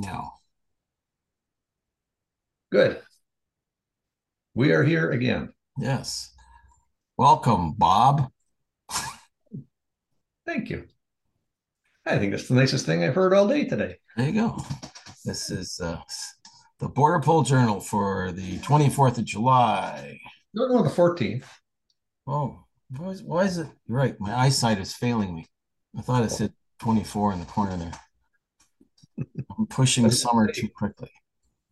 now. Good. We are here again. Yes. Welcome, Bob. Thank you. I think that's the nicest thing I've heard all day today. There you go. This is uh, the Borderpol Journal for the 24th of July. No, no, the 14th. Oh, why is, why is it? You're right. My eyesight is failing me. I thought it said 24 in the corner there. Pushing summer too quickly.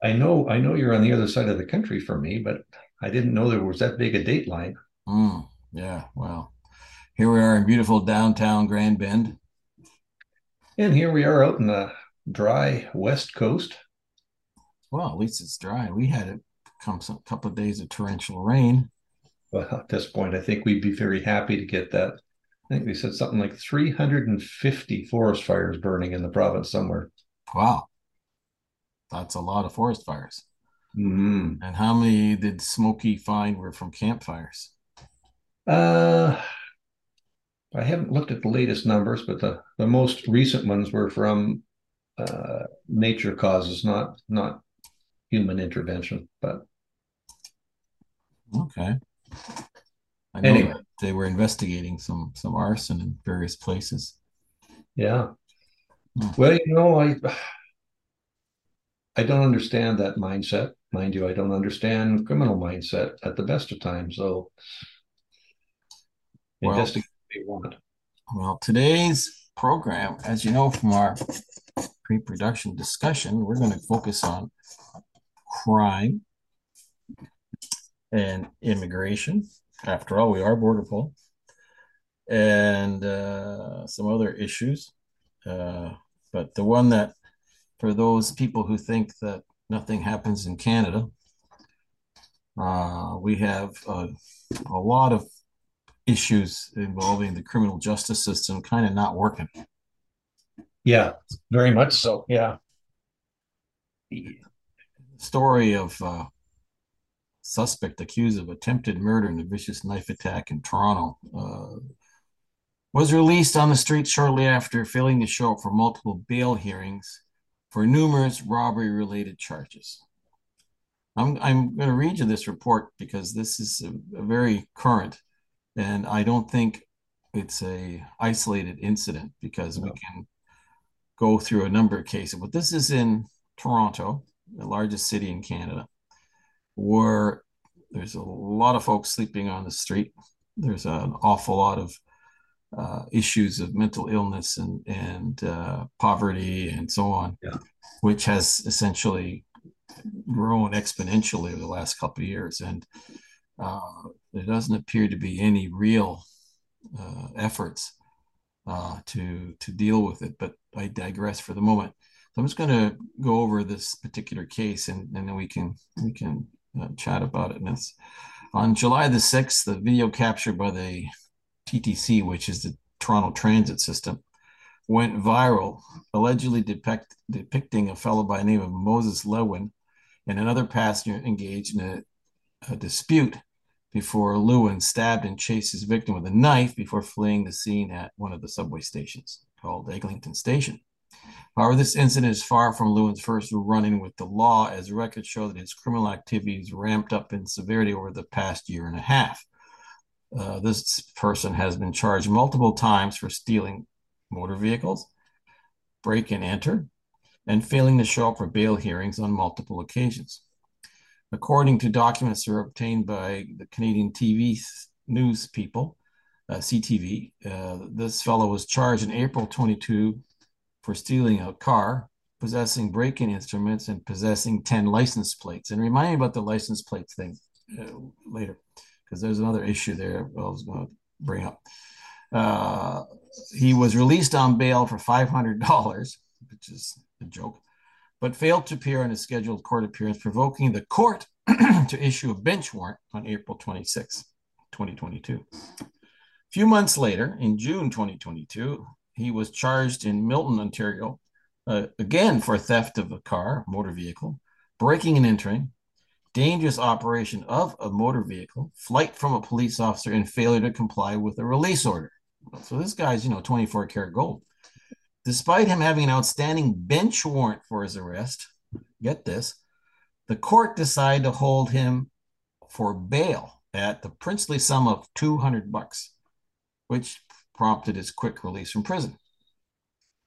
I know, I know you're on the other side of the country from me, but I didn't know there was that big a date line. Mm, yeah, well, here we are in beautiful downtown Grand Bend. And here we are out in the dry west coast. Well, at least it's dry. We had it come some couple of days of torrential rain. Well, at this point, I think we'd be very happy to get that. I think they said something like 350 forest fires burning in the province somewhere. Wow. That's a lot of forest fires. Mm-hmm. And how many did Smokey find were from campfires? Uh, I haven't looked at the latest numbers, but the, the most recent ones were from uh, nature causes, not not human intervention. But Okay. I know Anyway. they were investigating some some arson in various places. yeah, Hmm. well, you know, I I don't understand that mindset, mind you. I don't understand criminal mindset at the best of times. So Well- investigate what want. Well, today's program, as you know from our pre-production discussion, we're going to focus on crime and immigration. After all, we are border patrol, and uh, some other issues. Uh, but the one that, for those people who think that nothing happens in Canada, uh, we have uh, a lot of issues involving the criminal justice system kind of not working. Yeah, very much so. Yeah. The story of uh, suspect accused of attempted murder in a vicious knife attack in Toronto uh, was released on the street shortly after failing to show up for multiple bail hearings for numerous robbery related charges. I'm, I'm going to read you this report because this is a, a very current, and I don't think it's a isolated incident because we can go through a number of cases. But this is in Toronto, the largest city in Canada, where there's a lot of folks sleeping on the street. There's an awful lot of uh, issues of mental illness and and uh, poverty and so on, Yeah. which has essentially grown exponentially over the last couple of years. And uh, there doesn't appear to be any real uh, efforts uh, to to deal with it. But I digress for the moment. So I'm just going to go over this particular case, and, and then we can we can uh, chat about it. And it's on July the sixth, the video captured by the TTC, which is the Toronto Transit System, went viral, allegedly depict, depicting a fellow by the name of Moses Lewin and another passenger engaged in a, a dispute before Lewin stabbed and chased his victim with a knife before fleeing the scene at one of the subway stations called Eglinton Station. However, this incident is far from Lewin's first run-in with the law, as records show that his criminal activities ramped up in severity over the past year and a half. Uh, this person has been charged multiple times for stealing motor vehicles, break and enter, and failing to show up for bail hearings on multiple occasions. According to documents that were obtained by the Canadian TV news people, uh, CTV, uh, this fellow was charged in April 22 for stealing a car, possessing break-in instruments, and possessing 10 license plates. And remind me about the license plates thing uh, later, because there's another issue there I was going to bring up. Uh, he was released on bail for $500, which is a joke, but failed to appear on his scheduled court appearance, provoking the court to issue a bench warrant on April 26, 2022. A few months later, in June 2022, he was charged in Milton, Ontario, uh, again for theft of a car, motor vehicle, breaking and entering, dangerous operation of a motor vehicle, flight from a police officer, and failure to comply with a release order. So this guy's, you know, 24 karat gold. despite him having an outstanding bench warrant for his arrest, get this, the court decided to hold him for bail at the princely sum of 200 bucks, which prompted his quick release from prison.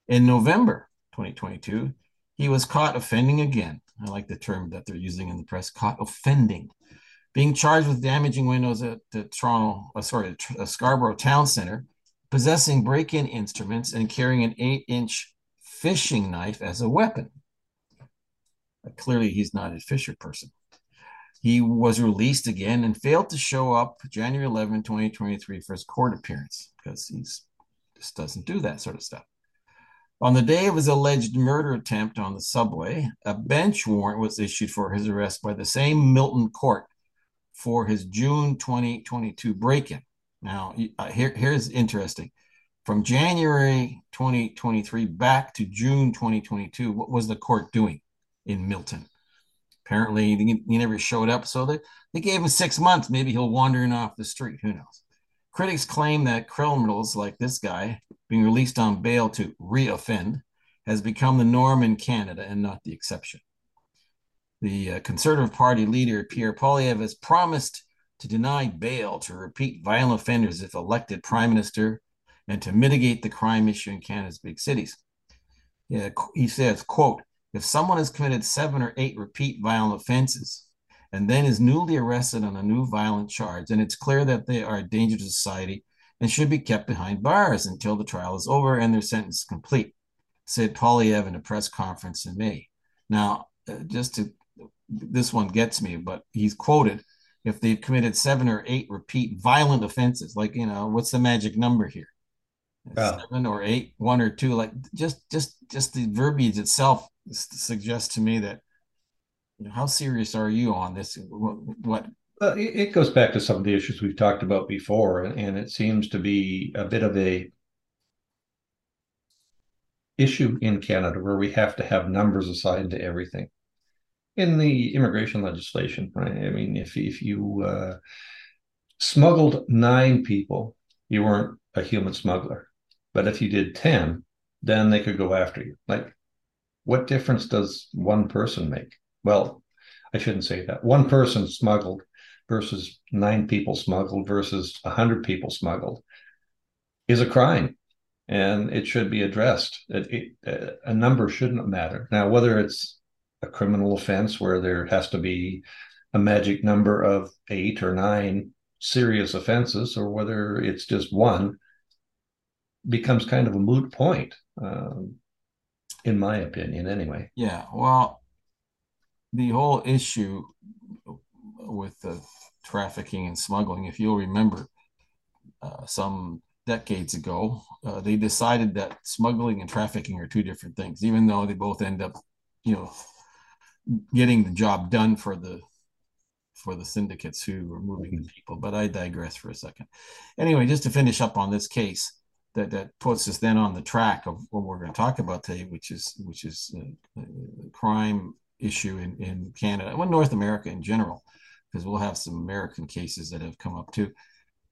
In November 2022, he was caught offending again. I like the term that they're using in the press, caught offending, being charged with damaging windows at the Toronto, uh, sorry, the Scarborough Town Center, possessing break-in instruments, and carrying an eight-inch fishing knife as a weapon. Clearly, he's not a fisher person. He was released again and failed to show up January 11, 2023 for his court appearance because he's just doesn't do that sort of stuff. On the day of his alleged murder attempt on the subway, a bench warrant was issued for his arrest by the same Milton court for his June 2022 break-in. Now, uh, here, here's interesting. From January 2023 back to June 2022, what was the court doing in Milton? Apparently, he never showed up, so they, they gave him six months. Maybe he'll wander in off the street. Who knows? Critics claim that criminals like this guy being released on bail to reoffend has become the norm in Canada and not the exception. The uh, Conservative Party leader, Pierre Poilievre, has promised to deny bail to repeat violent offenders if elected prime minister and to mitigate the crime issue in Canada's big cities. Yeah, he says, quote, if someone has committed seven or eight repeat violent offenses and then is newly arrested on a new violent charge, and it's clear that they are a danger to society and should be kept behind bars until the trial is over and their sentence is complete, said Poilievre in a press conference in May. Now, uh, just to this one gets me, but he's quoted if they've committed seven or eight repeat violent offenses, like you know, what's the magic number here? Seven or eight, one or two, like just just just the verbiage itself suggests to me that how serious are you on this? What, uh, it goes back to some of the issues we've talked about before, and it seems to be a bit of a issue in Canada where we have to have numbers assigned to everything in the immigration legislation. Right? I mean, if if you uh, smuggled nine people, you weren't a human smuggler. But if you did ten, then they could go after you. Like, what difference does one person make? Well, I shouldn't say that. One person smuggled versus nine people smuggled versus a hundred people smuggled is a crime and it should be addressed. It, it, a number shouldn't matter. Now, whether it's a criminal offense where there has to be a magic number of eight or nine serious offenses, or whether it's just one, becomes kind of a moot point, um, in my opinion, anyway. Yeah. Well, the whole issue with the trafficking and smuggling, if you'll remember, uh, some decades ago, uh, they decided that smuggling and trafficking are two different things, even though they both end up, you know, getting the job done for the for the syndicates who are moving the people. But I digress for a second. Anyway, just to finish up on this case, that that puts us then on the track of what we're going to talk about today, which is which is uh, crime issue in in Canada, well, North America in general, because we'll have some American cases that have come up too.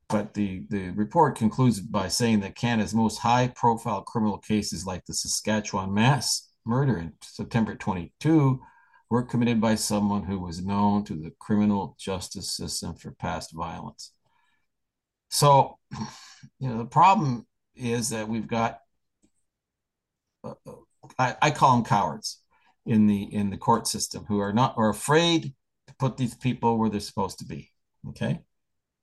But the, the report concludes by saying that Canada's most high profile criminal cases, like the Saskatchewan mass murder in September 22, were committed by someone who was known to the criminal justice system for past violence. So, you know, the problem is that we've got, uh, uh, I, I call them cowards in the in the court system who are not are afraid to put these people where they're supposed to be. Okay,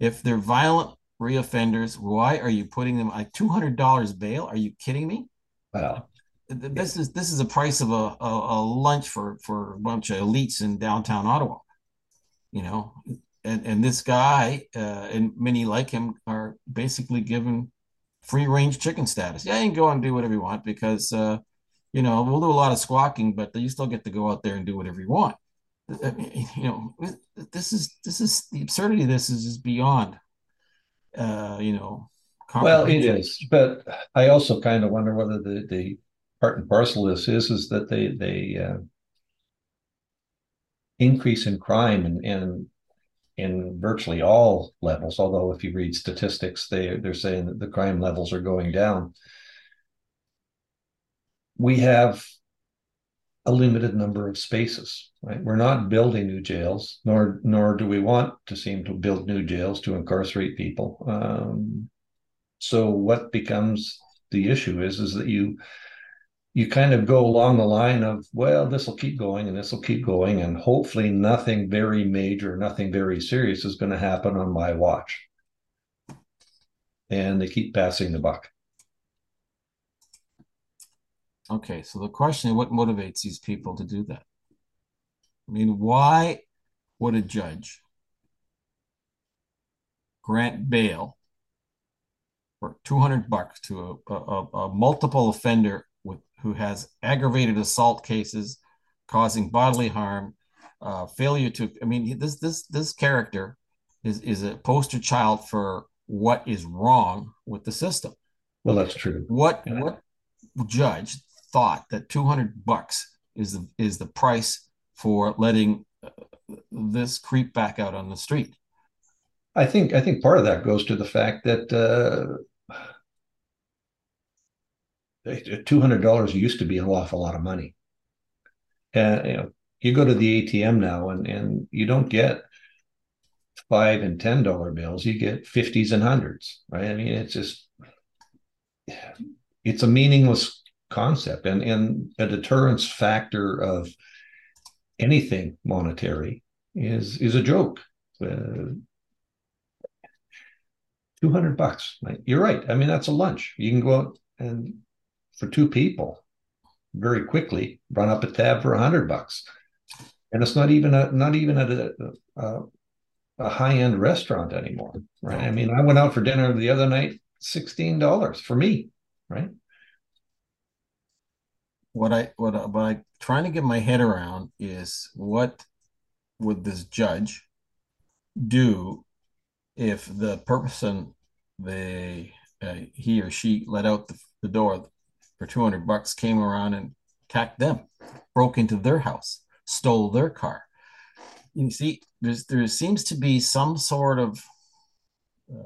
if they're violent reoffenders, why are you putting them like two hundred dollars bail? Are you kidding me? Wow this is this is the price of a, a, a, lunch for for a bunch of elites in downtown Ottawa. You know, and and this guy uh, and many like him are basically given free range chicken status. Yeah, you can go and do whatever you want because uh, you know we'll do a lot of squawking, but you still get to go out there and do whatever you want. I mean, you know, this is this is the absurdity. Of this is just beyond. Uh, you know, well, it is, but I also kind of wonder whether the the part and parcel of this is is that they they uh, increase in crime and in in virtually all levels. Although if you read statistics, they they're saying that the crime levels are going down. We have a limited number of spaces, right? We're not building new jails, nor nor do we want to seem to build new jails to incarcerate people. Um, so what becomes the issue is is that you you kind of go along the line of well this will keep going and this will keep going and hopefully nothing very major nothing very serious is going to happen on my watch and they keep passing the buck Okay, so the question is what motivates these people to do that? I mean, why would a judge grant bail for 200 bucks to a, a, a multiple offender with who has aggravated assault cases causing bodily harm, uh, failure to I mean this this this character is is a poster child for what is wrong with the system. Well, that's true. What yeah. what judge thought that 200 bucks is the is the price for letting uh, this creep back out on the street. I think I think part of that goes to the fact that uh, two hundred dollars used to be an awful lot of money. And you know, you go to the ATM now, and and you don't get five and ten dollar bills. You get fifties and hundreds, right? I mean, it's just it's a meaningless concept and and a deterrence factor of anything monetary is is a joke. Uh, 200 bucks. You're right. I mean that's a lunch. You can go out and for two people very quickly run up a tab for 100 bucks. And it's not even a not even at a, a, a high-end restaurant anymore right? I mean i went out for dinner the other night $16 for me right what I what I, trying to get my head around is what would this judge do if the person they uh, he or she let out the, the door for 200 bucks came around and attacked them broke into their house stole their car. You see there's there seems to be some sort of uh,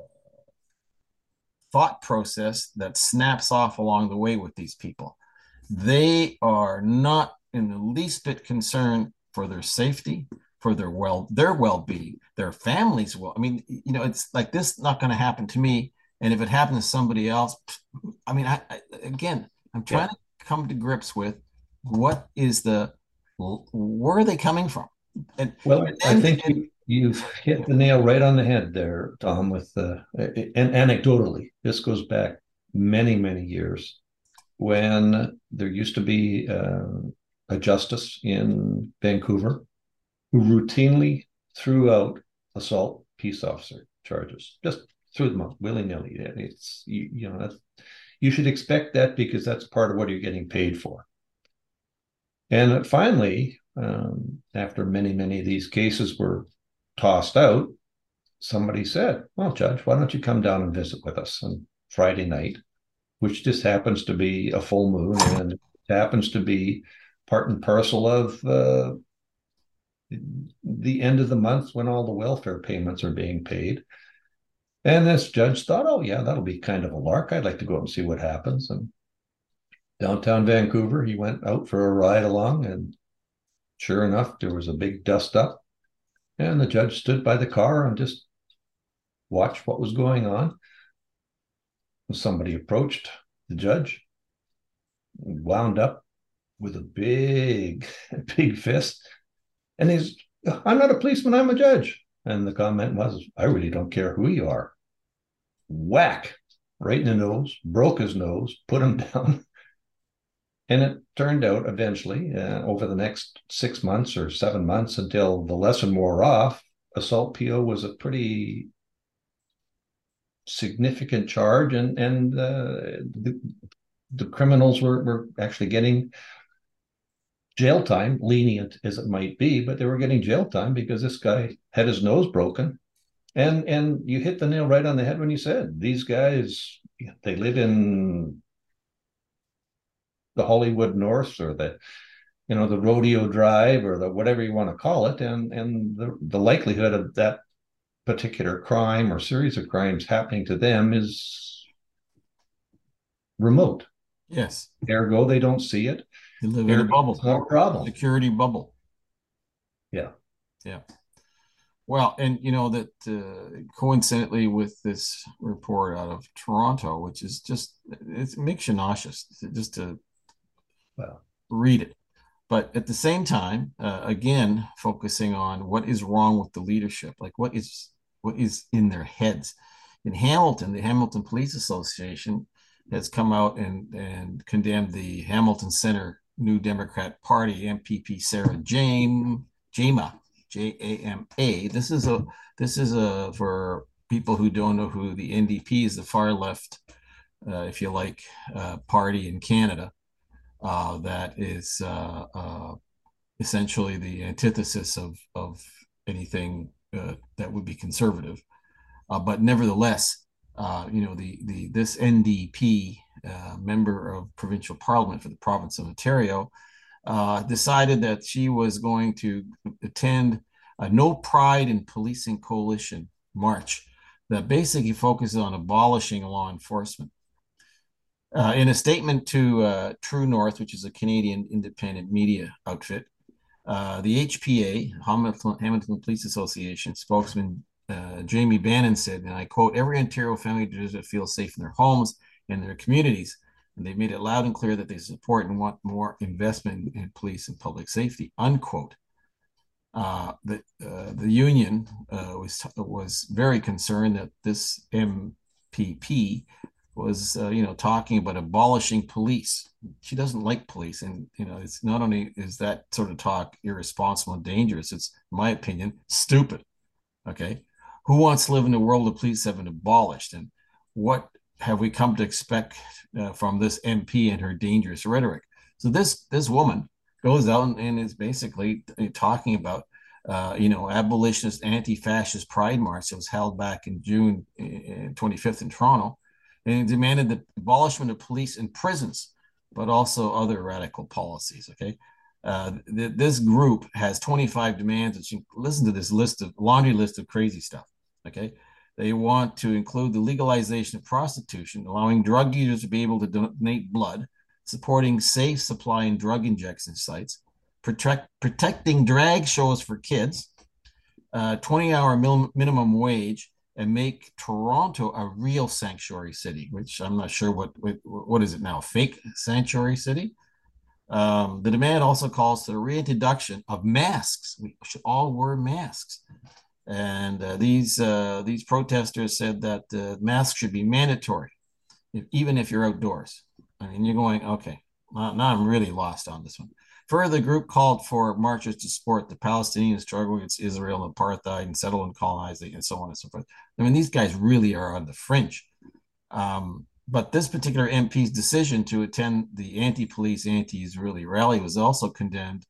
thought process that snaps off along the way with these people they are not in the least bit concerned for their safety, for their well, their well-being, their families well. I mean, you know, it's like this not going to happen to me, and if it happened to somebody else, I mean, I, I again, I'm trying yeah. to come to grips with what is the where are they coming from? And, well, and, I think and, you've hit the nail right on the head there, Tom. With uh, and anecdotally, this goes back many, many years when there used to be uh, a justice in Vancouver who routinely threw out assault peace officer charges, just threw them out willy nilly. It's you, you know you should expect that because that's part of what you're getting paid for. And finally, um, after many many of these cases were tossed out, somebody said, "Well, Judge, why don't you come down and visit with us on Friday night?" Which just happens to be a full moon and happens to be part and parcel of uh, the end of the month when all the welfare payments are being paid. And this judge thought, oh, yeah, that'll be kind of a lark. I'd like to go out and see what happens. And downtown Vancouver, he went out for a ride along, and sure enough, there was a big dust up. And the judge stood by the car and just watched what was going on somebody approached the judge, wound up with a big, big fist, and he's, I'm not a policeman, I'm a judge. And the comment was, I really don't care who you are. Whack, right in the nose, broke his nose, put him down. And it turned out eventually, uh, over the next six months or seven months until the lesson wore off, assault PO was a pretty significant charge, and and uh, the, the criminals were were actually getting jail time, lenient as it might be, but they were getting jail time because this guy had his nose broken. And and you hit the nail right on the head when you said these guys they live in the Hollywood North or the you know the rodeo drive or the whatever you want to call it and and the, the likelihood of that particular crime or series of crimes happening to them is remote. Yes. Ergo, they don't see it. They live in a bubble. It's not a problem. Security bubble. Yeah. Yeah. Well, and you know that uh, coincidentally with this report out of Toronto, which is just it makes you nauseous just to Well, read it. But at the same time, uh, again, focusing on what is wrong with the leadership, like what is what is in their heads. In Hamilton, the Hamilton Police Association has come out and and condemned the Hamilton Center New Democrat Party MPP Sarah Jame Jama J A M A. This is a this is a for people who don't know who the NDP is, the far left, uh, if you like, uh, party in Canada uh, that is uh, uh, essentially the antithesis of of anything uh, that would be conservative. Uh, but nevertheless, uh, you know the the this NDP member of provincial parliament for the province of Ontario decided that she was going to attend a No Pride in Policing Coalition march that basically focuses on abolishing law enforcement. Uh, in a statement to uh, True North, which is a Canadian independent media outfit, uh, the HPA, Hamilton, Hamilton, Police Association spokesman uh, Jamie Bannon said, and I quote, every Ontario family deserves to feel safe in their homes and their communities. And they've made it loud and clear that they support and want more investment in police and public safety, unquote. Uh, the, the union was, was very concerned that this MPP was uh, you know talking about abolishing police. She doesn't like police and you know it's not only is that sort of talk irresponsible and dangerous it's in my opinion stupid okay? Who wants to live in a world the police have been abolished? And what have we come to expect uh, from this mp and her dangerous rhetoric? So this this woman goes out and, and is basically talking about uh, you know, abolitionist, anti-fascist pride march that was held back in June 25th in Toronto, and demanded the abolishment of police and prisons, but also other radical policies. Okay. Uh, th- this group has 25 demands. That you listen to this list of laundry list of crazy stuff. Okay. They want to include the legalization of prostitution, allowing drug users to be able to donate blood, supporting safe supply and drug injection sites, protect, protecting drag shows for kids, uh, 20 hour mil- minimum wage, and make Toronto a real sanctuary city, which I'm not sure what what, what is it now, fake sanctuary city. Um, the demand also calls for the reintroduction of masks. We should all wear masks. And uh, these uh, these protesters said that uh, masks should be mandatory, if, even if you're outdoors. I mean, you're going okay. Now, now I'm really lost on this one. Further, the group called for marches to support the Palestinian struggle against Israel and apartheid and settle and colonizing and so on and so forth. I mean, these guys really are on the fringe. Um, but this particular MP's decision to attend the anti-police, anti-Israeli rally was also condemned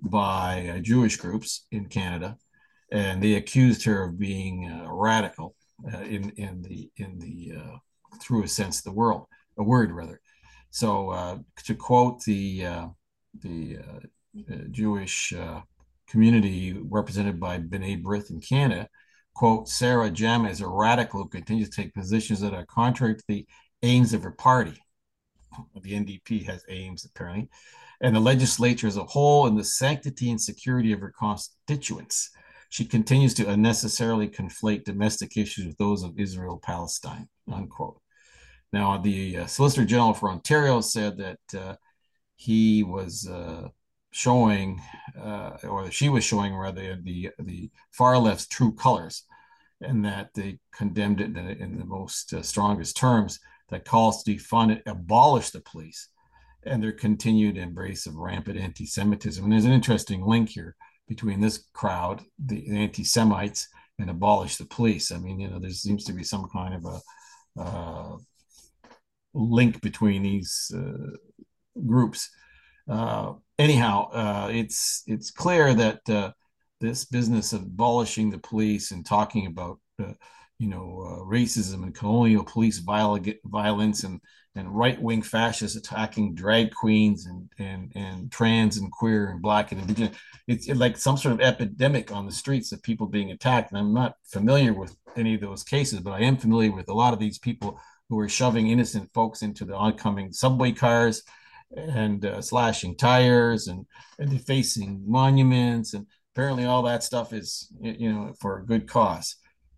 by uh, Jewish groups in Canada, and they accused her of being uh, radical uh, in in the in the uh, through a sense of the world a word rather. So uh, to quote the uh, the uh, uh, Jewish uh, community represented by B'nai B'rith in Canada, quote, Sarah Jama is a radical who continues to take positions that are contrary to the aims of her party. The NDP has aims, apparently, and the legislature as a whole, and the sanctity and security of her constituents. She continues to unnecessarily conflate domestic issues with those of Israel Palestine, unquote. Now, the uh, Solicitor General for Ontario said that uh, he was uh, showing, uh, or she was showing rather, the the far left's true colors, and that they condemned it in, in the most uh, strongest terms. That calls to defund it, abolish the police, and their continued embrace of rampant anti-Semitism. And there's an interesting link here between this crowd, the, the anti-Semites, and abolish the police. I mean, you know, there seems to be some kind of a uh, link between these uh, groups. Uh, anyhow, uh, it's it's clear that uh, this business of abolishing the police and talking about uh, you know uh, racism and colonial police violence and and right wing fascists attacking drag queens and and and trans and queer and black and indigenous. It's like some sort of epidemic on the streets of people being attacked. And I'm not familiar with any of those cases, but I am familiar with a lot of these people who are shoving innocent folks into the oncoming subway cars and uh, slashing tires and, and defacing monuments and apparently all that stuff is you know for a good cause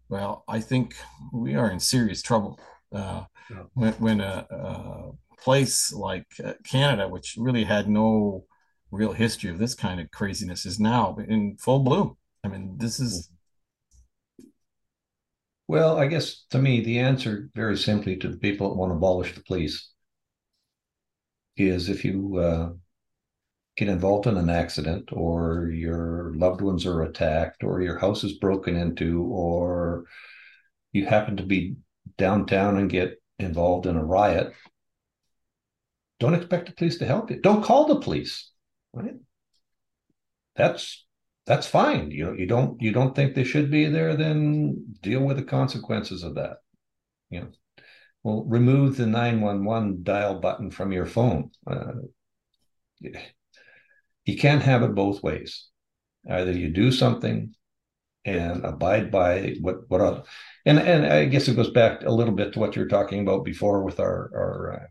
well i think we are in serious trouble uh, yeah. when, when a, a, place like uh, canada which really had no real history of this kind of craziness is now in full bloom i mean this is well i guess to me the answer very simply to the people that want to abolish the police is if you uh, get involved in an accident or your loved ones are attacked or your house is broken into or you happen to be downtown and get involved in a riot don't expect the police to help you. Don't call the police right? That's that's fine. You you don't you don't think they should be there? Then deal with the consequences of that you know well remove the 911 dial button from your phone uh, you can't have it both ways. Either you do something and abide by what what other, and and I guess it goes back a little bit to what you were talking about before with our our uh,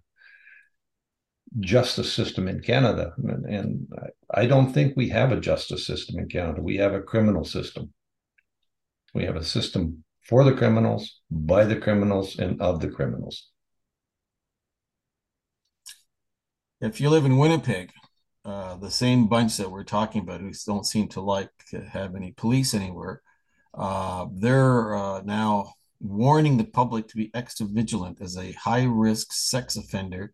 justice system in Canada, and, and I don't think we have a justice system in Canada. We have a criminal system. We have a system for the criminals, by the criminals, and of the criminals. If you live in Winnipeg, uh, the same bunch that we're talking about who don't seem to like to have any police anywhere, uh, they're uh, now warning the public to be extra vigilant as a high risk sex offender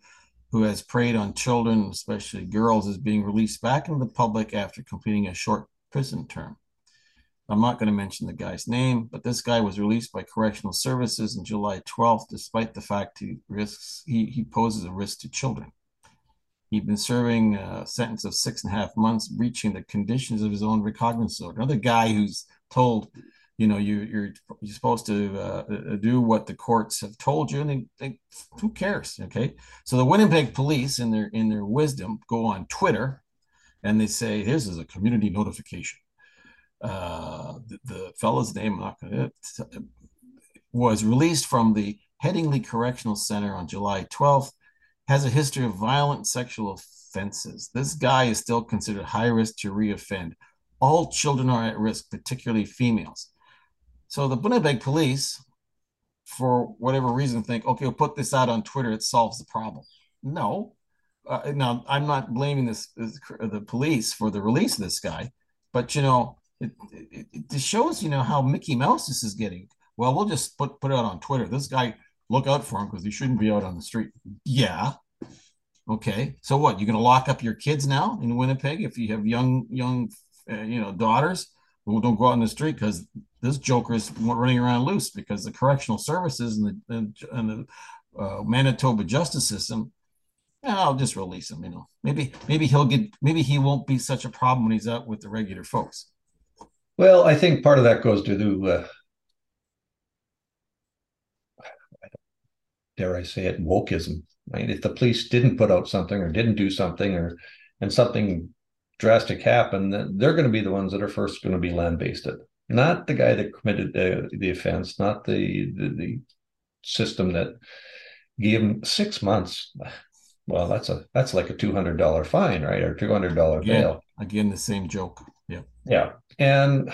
who has preyed on children, especially girls, is being released back into the public after completing a short prison term. I'm not going to mention the guy's name, but this guy was released by correctional services on July 12th, despite the fact he risks he, he poses a risk to children. He'd been serving a sentence of six and a half months, breaching the conditions of his own recognizance order. Another guy who's told, you know, you, you're you're supposed to uh, do what the courts have told you, and they, they, who cares? Okay, so the Winnipeg police, in their in their wisdom, go on Twitter, and they say, "This is a community notification." Uh, the, the fellow's name was released from the Headingley Correctional Center on July 12th has a history of violent sexual offenses. This guy is still considered high risk to reoffend. All children are at risk, particularly females. So the Winnipeg police, for whatever reason, think, okay, we'll put this out on Twitter, it solves the problem. No. Uh, now, I'm not blaming this, this, the police for the release of this guy, but you know, it, it, it shows you know how Mickey Mouse this is getting. Well, we'll just put put it out on Twitter. This guy look out for him because he shouldn't be out on the street. Yeah. Okay. So what? You're going to lock up your kids now in Winnipeg if you have young, young, uh, you know, daughters who don't go out on the street because this joker is running around loose because the correctional services and the, and, and the uh, Manitoba justice system. I'll just release him. You know, maybe maybe he'll get maybe he won't be such a problem when he's out with the regular folks. Well, I think part of that goes to the uh, dare I say it, wokeism. Right? If the police didn't put out something or didn't do something or and something drastic happened, then they're going to be the ones that are first going to be lambasted. Not the guy that committed the, the offense, not the, the, the system that gave him six months. Well, that's a that's like a two hundred dollar fine, right, or two hundred dollar bail. Again, the same joke. Yeah, yeah, and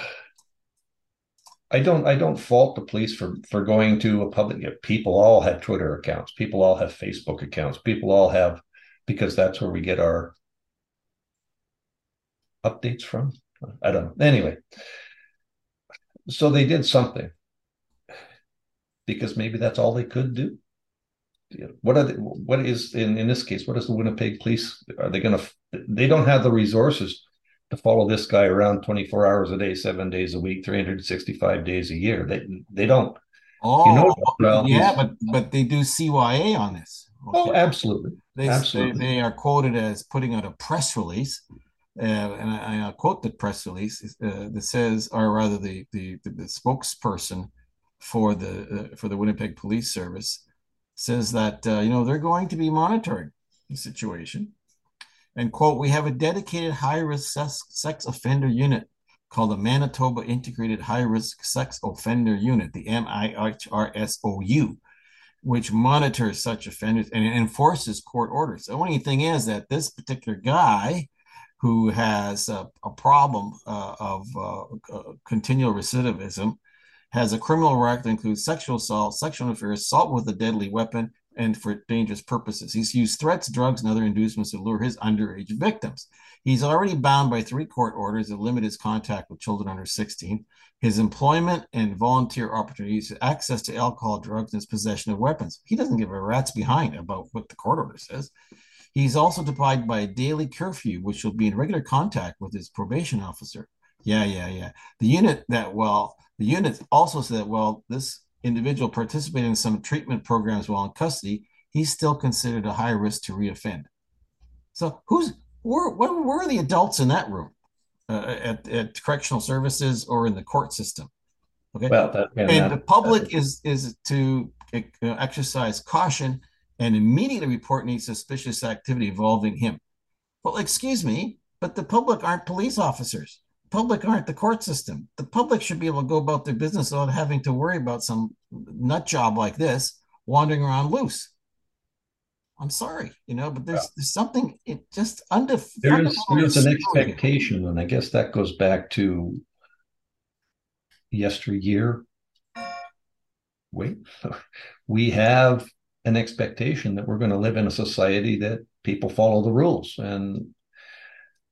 I don't I don't fault the police for for going to a public people all have Twitter accounts, people all have Facebook accounts, people all have because that's where we get our updates from. I don't know. Anyway, so they did something because maybe that's all they could do. What are they, what is in in this case? What is the Winnipeg police? Are they going to? They don't have the resources to follow this guy around 24 hours a day, seven days a week, 365 days a year. They they don't. Oh, you know, well, yeah, but but they do CYA on this. Okay? Oh, absolutely. They, absolutely. They, they, are quoted as putting out a press release, uh, and I, I, quote the press release uh, that says, or rather, the the, the, the spokesperson for the uh, for the Winnipeg Police Service says that uh, you know they're going to be monitoring the situation and quote, we have a dedicated high risk sex, offender unit called the Manitoba Integrated High Risk Sex Offender Unit, the MIHRSOU. which monitors such offenders and enforces court orders. The only thing is that this particular guy who has a, a problem uh, of uh, uh, continual recidivism has a criminal record that includes sexual assault, sexual interference, assault with a deadly weapon, and for dangerous purposes. He's used threats, drugs, and other inducements to lure his underage victims. He's already bound by three court orders that limit his contact with children under 16, his employment and volunteer opportunities, access to alcohol, drugs, and his possession of weapons. He doesn't give a rat's behind about what the court order says. He's also defied by a daily curfew, which will be in regular contact with his probation officer. Yeah, yeah, yeah. The unit that, well, the unit also said, well, this individual participated in some treatment programs while in custody, he's still considered a high risk to reoffend. So who's where, where were the adults in that room uh, at, at correctional services or in the court system? Okay. Well, that, and, and that, the public is is to uh, exercise caution and immediately report any suspicious activity involving him. Well, excuse me, but the public aren't police officers public aren't the court system. The public should be able to go about their business without having to worry about some nut job like this wandering around loose. I'm sorry, you know, but there's yeah. there's something it just under there's there's an expectation, and I guess that goes back to yesteryear. Wait, we have an expectation that we're going to live in a society that people follow the rules, and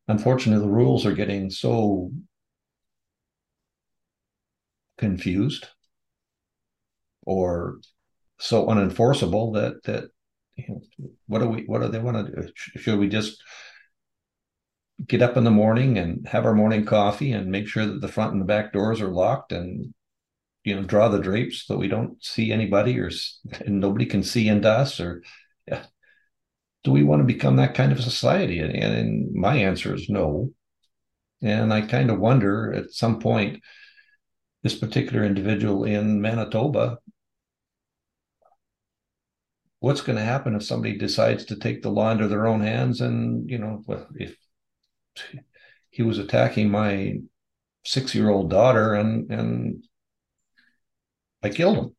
unfortunately, the rules are getting so confused or so unenforceable that that you know, what do we what do they want to do? Should we just get up in the morning and have our morning coffee and make sure that the front and the back doors are locked and you know draw the drapes so we don't see anybody or and nobody can see into us or yeah do we want to become that kind of society? And, and my answer is no. And I kind of wonder at some point, this particular individual in Manitoba, what's going to happen if somebody decides to take the law into their own hands? And, you know, if he was attacking my six year old daughter and, and I killed him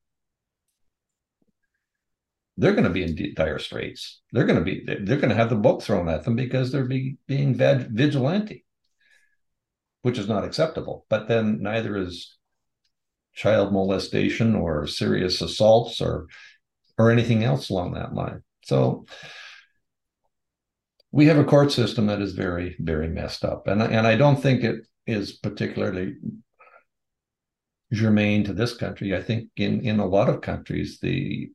they're going to be in dire straits. They're going to be they're going to have the book thrown at them because they're be, being vigilante, which is not acceptable. But then neither is child molestation or serious assaults or or anything else along that line. So we have a court system that is very very messed up, and and I don't think it is particularly germane to this country. I think in in a lot of countries the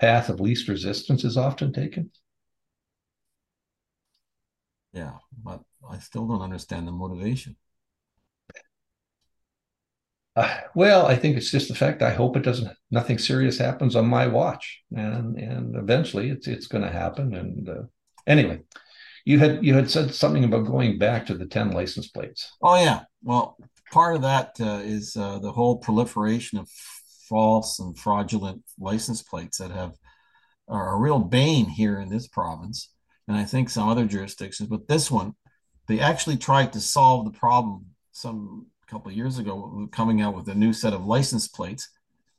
path of least resistance is often taken. Yeah, but I still don't understand the motivation. Uh, well, I think it's just the fact. I hope it doesn't. Nothing serious happens on my watch, and and eventually it's it's going to happen. And uh, anyway, you had you had said something about going back to the ten license plates. Oh yeah, well, part of that uh, is uh, the whole proliferation of false and fraudulent license plates that have are a real bane here in this province, and I think some other jurisdictions. But this one, they actually tried to solve the problem some couple years ago, coming out with a new set of license plates.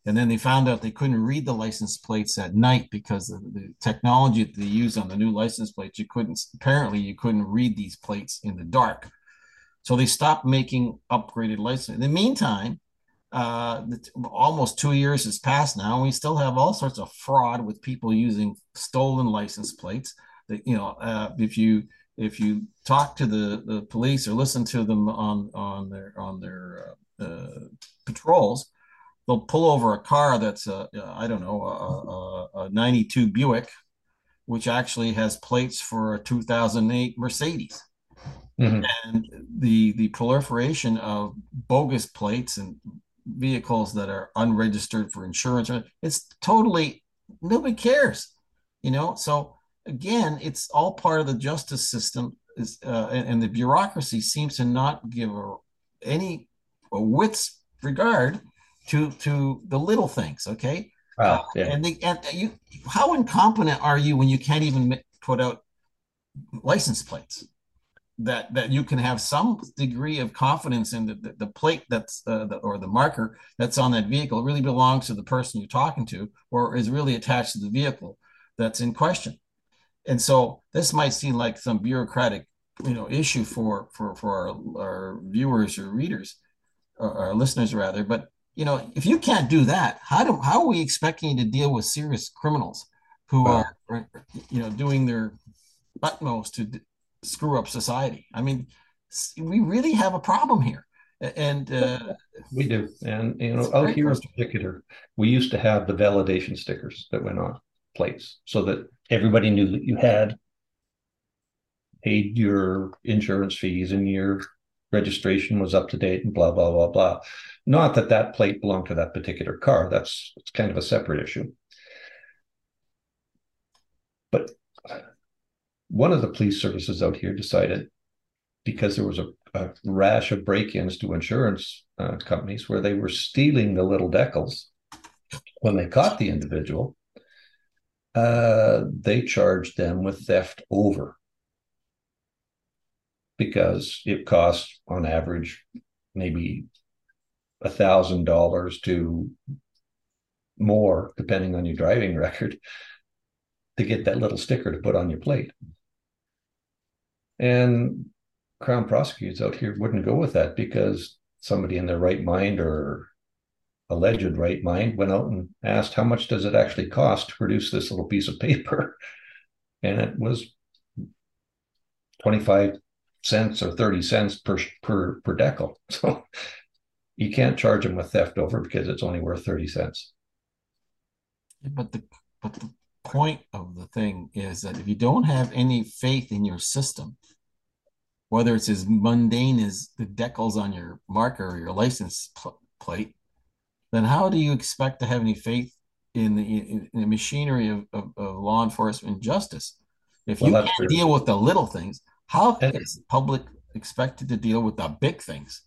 And then they found out they couldn't read the license plates at night because of the technology that they use on the new license plates. You couldn't apparently you couldn't read these plates in the dark. So they stopped making upgraded license. In the meantime, uh, almost two years has passed now, and we still have all sorts of fraud with people using stolen license plates. That you know, uh, if you if you talk to the, the police or listen to them on on their on their uh, uh patrols, they'll pull over a car that's a I don't know a, a, a 92 Buick, which actually has plates for a 2008 Mercedes. Mm-hmm. And the the proliferation of bogus plates and vehicles that are unregistered for insurance. It's totally nobody cares, you know. So again, it's all part of the justice system, is, uh, and, and, the bureaucracy seems to not give a, any a wits regard to to the little things. Okay. Wow, yeah. and, the, and you, how incompetent are you when you can't even put out license plates? That that you can have some degree of confidence in the, the, the plate that's uh, the, or the marker that's on that vehicle really belongs to the person you're talking to or is really attached to the vehicle that's in question and so this might seem like some bureaucratic you know issue for for for our, our viewers or readers or our listeners rather but you know if you can't do that how do how are we expecting you to deal with serious criminals who wow. are you know doing their utmost to screw up society. I mean, we really have a problem here. And uh, we do. And, you know, out here in particular, we used to have the validation stickers that went on plates so that everybody knew that you had paid your insurance fees and your registration was up to date and blah, blah, blah, blah. Not that that plate belonged to that particular car. That's it's kind of a separate issue. But one of the police services out here decided because there was a, a rash of break-ins to insurance uh, companies where they were stealing the little decals when they caught the individual uh, they charged them with theft over. Because it costs on average maybe a thousand dollars to more depending on your driving record to get that little sticker to put on your plate and Crown prosecutors out here wouldn't go with that because somebody in their right mind or alleged right mind went out and asked how much does it actually cost to produce this little piece of paper? And it was 25 cents or 30 cents per per per decal. So you can't charge them with theft over because it's only worth 30 cents. But the but the point of the thing is that if you don't have any faith in your system, whether it's as mundane as the decals on your marker or your license pl- plate, then how do you expect to have any faith in the, in, the machinery of, of, of, law enforcement and justice? If well, you can't true. deal with the little things, how is the public expected to deal with the big things?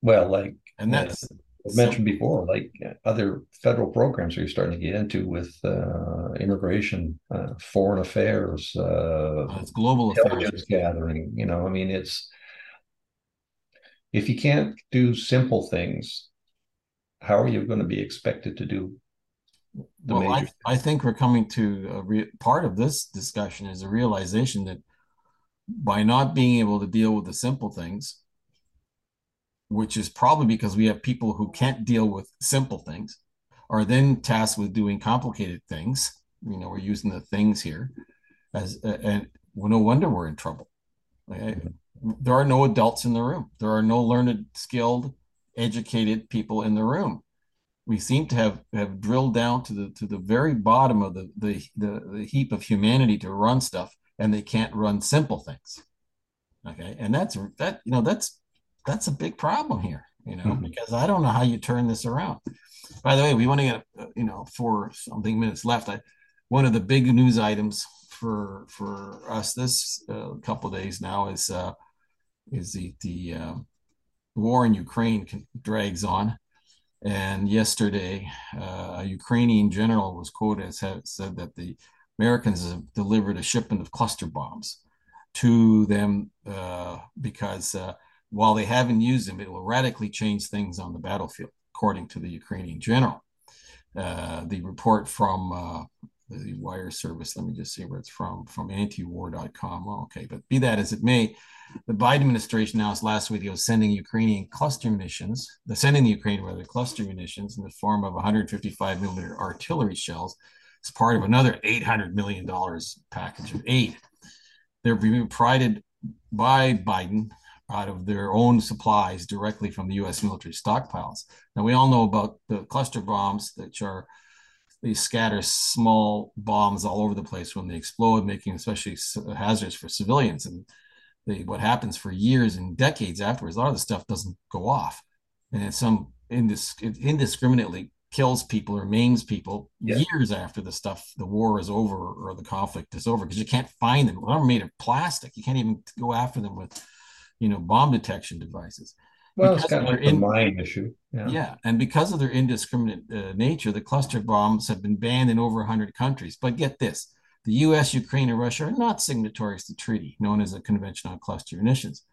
Well, like, and that's mentioned before, like other federal programs are you're starting to get into with uh, immigration, uh, foreign affairs, uh, it's global intelligence affairs. gathering. You know, I mean, it's if you can't do simple things, how are you going to be expected to do? well, I, I think we're coming to a re- part of this discussion is a realization that by not being able to deal with the simple things, which is probably because we have people who can't deal with simple things, are then tasked with doing complicated things. You know, we're using the things here, as and well, no wonder we're in trouble. There are no adults in the room. There are no learned, skilled, educated people in the room. We seem to have, have drilled down to the to the very bottom of the, the the the heap of humanity to run stuff, and they can't run simple things. Okay, and that's that you know that's that's a big problem here, you know, mm-hmm. because I don't know how you turn this around. By the way, we want to get, uh, you know, for something minutes left. I, one of the big news items for for us this uh, couple days now is uh, is the the uh, war in Ukraine can, drags on, and yesterday uh, a Ukrainian general was quoted as said that the Americans have delivered a shipment of cluster bombs to them uh, because uh, while they haven't used them, it will radically change things on the battlefield, according to the Ukrainian general. Uh, the report from uh, the wire service, let me just see where it's from, from antiwar.com. Well, okay, but be that as it may, the Biden administration announced last week it was sending Ukrainian cluster munitions, the sending the Ukraine rather cluster munitions in the form of 155 millimeter artillery shells as part of another 800 million dollars package of aid. They're being provided by Biden out of their own supplies directly from the U.S. military stockpiles. Now we all know about the cluster bombs, which are they scatter small bombs all over the place when they explode, making especially hazards for civilians. And they, what happens for years and decades afterwards, a lot of the stuff doesn't go off, and it's some indis- it indiscriminately kills people or maims people yeah. years after the stuff, the war is over or the conflict is over, because you can't find them. They're made of plastic. You can't even go after them with you know, bomb detection devices. Well, because it's kind of like in, a mine issue. Yeah. yeah. And because of their indiscriminate uh, nature, the cluster bombs have been banned in over 100 countries. But get this the US, Ukraine, and Russia are not signatories to the treaty known as the Convention on Cluster Munitions.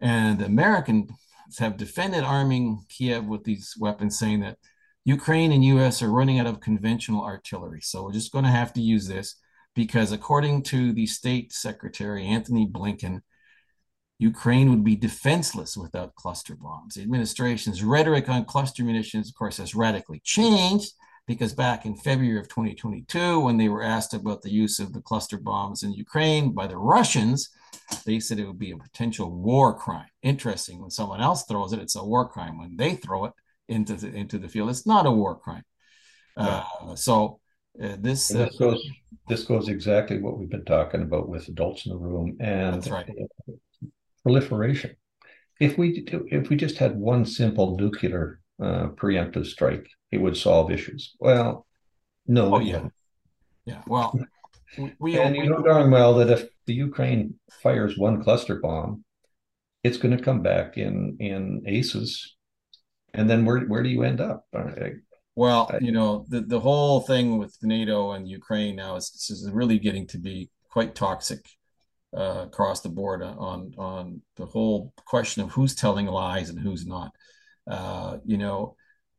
And the Americans have defended arming Kiev with these weapons, saying that Ukraine and US are running out of conventional artillery. So we're just going to have to use this because, according to the State Secretary Antony Blinken, Ukraine would be defenseless without cluster bombs. The administration's rhetoric on cluster munitions, of course, has radically changed because back in February of 2022, when they were asked about the use of the cluster bombs in Ukraine by the Russians, they said it would be a potential war crime. Interesting. When someone else throws it, it's a war crime. When they throw it into the into the field, it's not a war crime. Yeah. Uh, so uh, this this uh, goes this goes exactly what we've been talking about with adults in the room and that's right. Proliferation. If we if we just had one simple nuclear uh, preemptive strike, it would solve issues. Well, no. Oh yeah, yeah. Well, we and you know darn well that if the Ukraine fires one cluster bomb, it's going to come back in in aces, and then where where do you end up? Well, you know, the, the whole thing with NATO and Ukraine now is, is really getting to be quite toxic uh, across the board on on the whole question of who's telling lies and who's not. Uh, you know,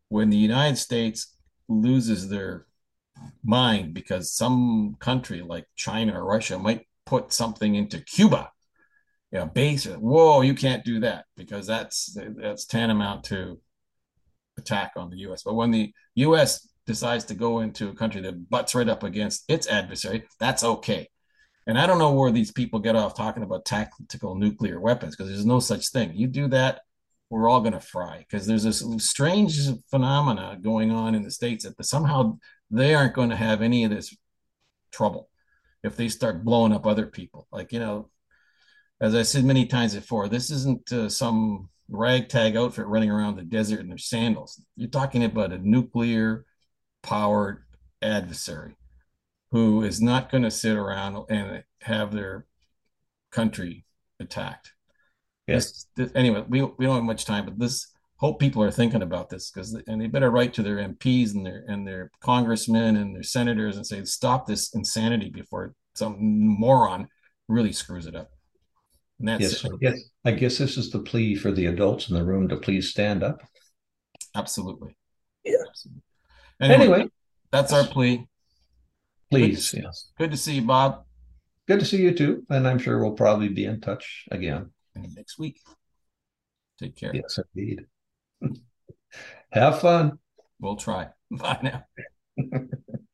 when the United States loses their mind because some country like China or Russia might put something into Cuba, you know, base. Whoa, you can't do that because that's that's tantamount to attack on the U.S. But when the U.S. decides to go into a country that butts right up against its adversary, that's okay. And I don't know where these people get off talking about tactical nuclear weapons because there's no such thing. You do that, we're all going to fry because there's this strange phenomena going on in the states that somehow they aren't going to have any of this trouble if they start blowing up other people. Like you know, as I said many times before, this isn't uh, some ragtag outfit running around the desert in their sandals. You're talking about a nuclear powered adversary who is not going to sit around and have their country attacked. Yes. This, this, anyway, we, we don't have much time, but this hope people are thinking about this because and they better write to their MPs and their and their congressmen and their senators and say stop this insanity before some moron really screws it up. And that's yes, I guess, I guess this is the plea for the adults in the room to please stand up. Absolutely. Yeah. Absolutely. Anyway, anyway that's our plea. Please, good yes. Good to see you, Bob. Good to see you too. And I'm sure we'll probably be in touch again. Next week. Take care. Yes, indeed. Have fun. We'll try. Bye now.